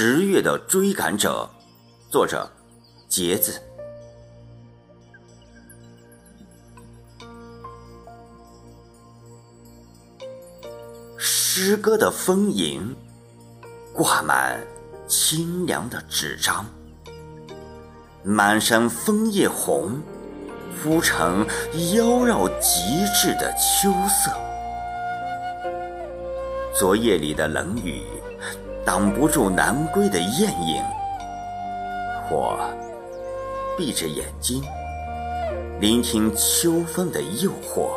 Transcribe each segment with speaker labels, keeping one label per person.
Speaker 1: 十月的追赶者，作者杰子。诗歌的丰盈，挂满清凉的纸张，满山枫叶红，铺成妖娆极致的秋色。昨夜里的冷雨。挡不住南归的艳影，我闭着眼睛，聆听秋风的诱惑。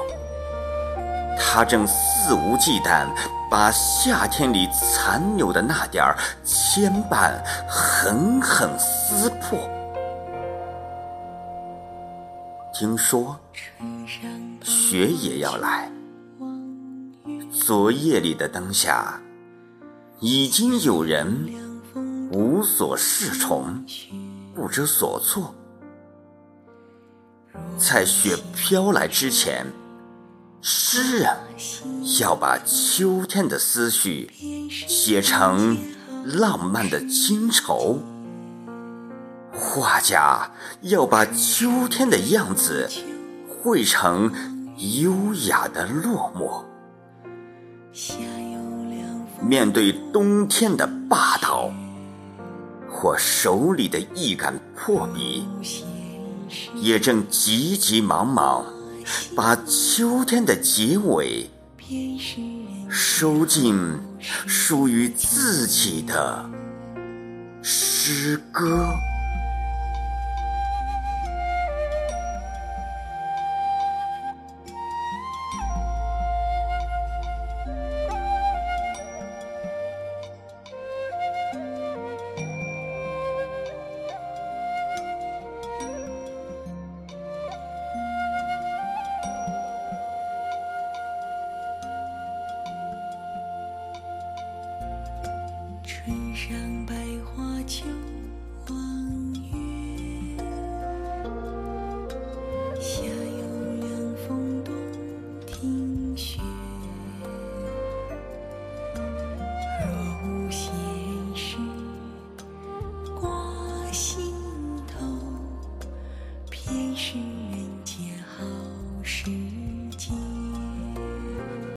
Speaker 1: 它正肆无忌惮，把夏天里残留的那点儿牵绊狠狠撕破。听说雪也要来，昨夜里的灯下。已经有人无所适从，不知所措。在雪飘来之前，诗人要把秋天的思绪写成浪漫的清愁，画家要把秋天的样子绘成优雅的落寞。面对冬天的霸道，我手里的一杆破笔，也正急急忙忙把秋天的结尾收进属于自己的诗歌。
Speaker 2: 春赏百花秋望月夏有凉风冬听雪。若无闲事挂心头便是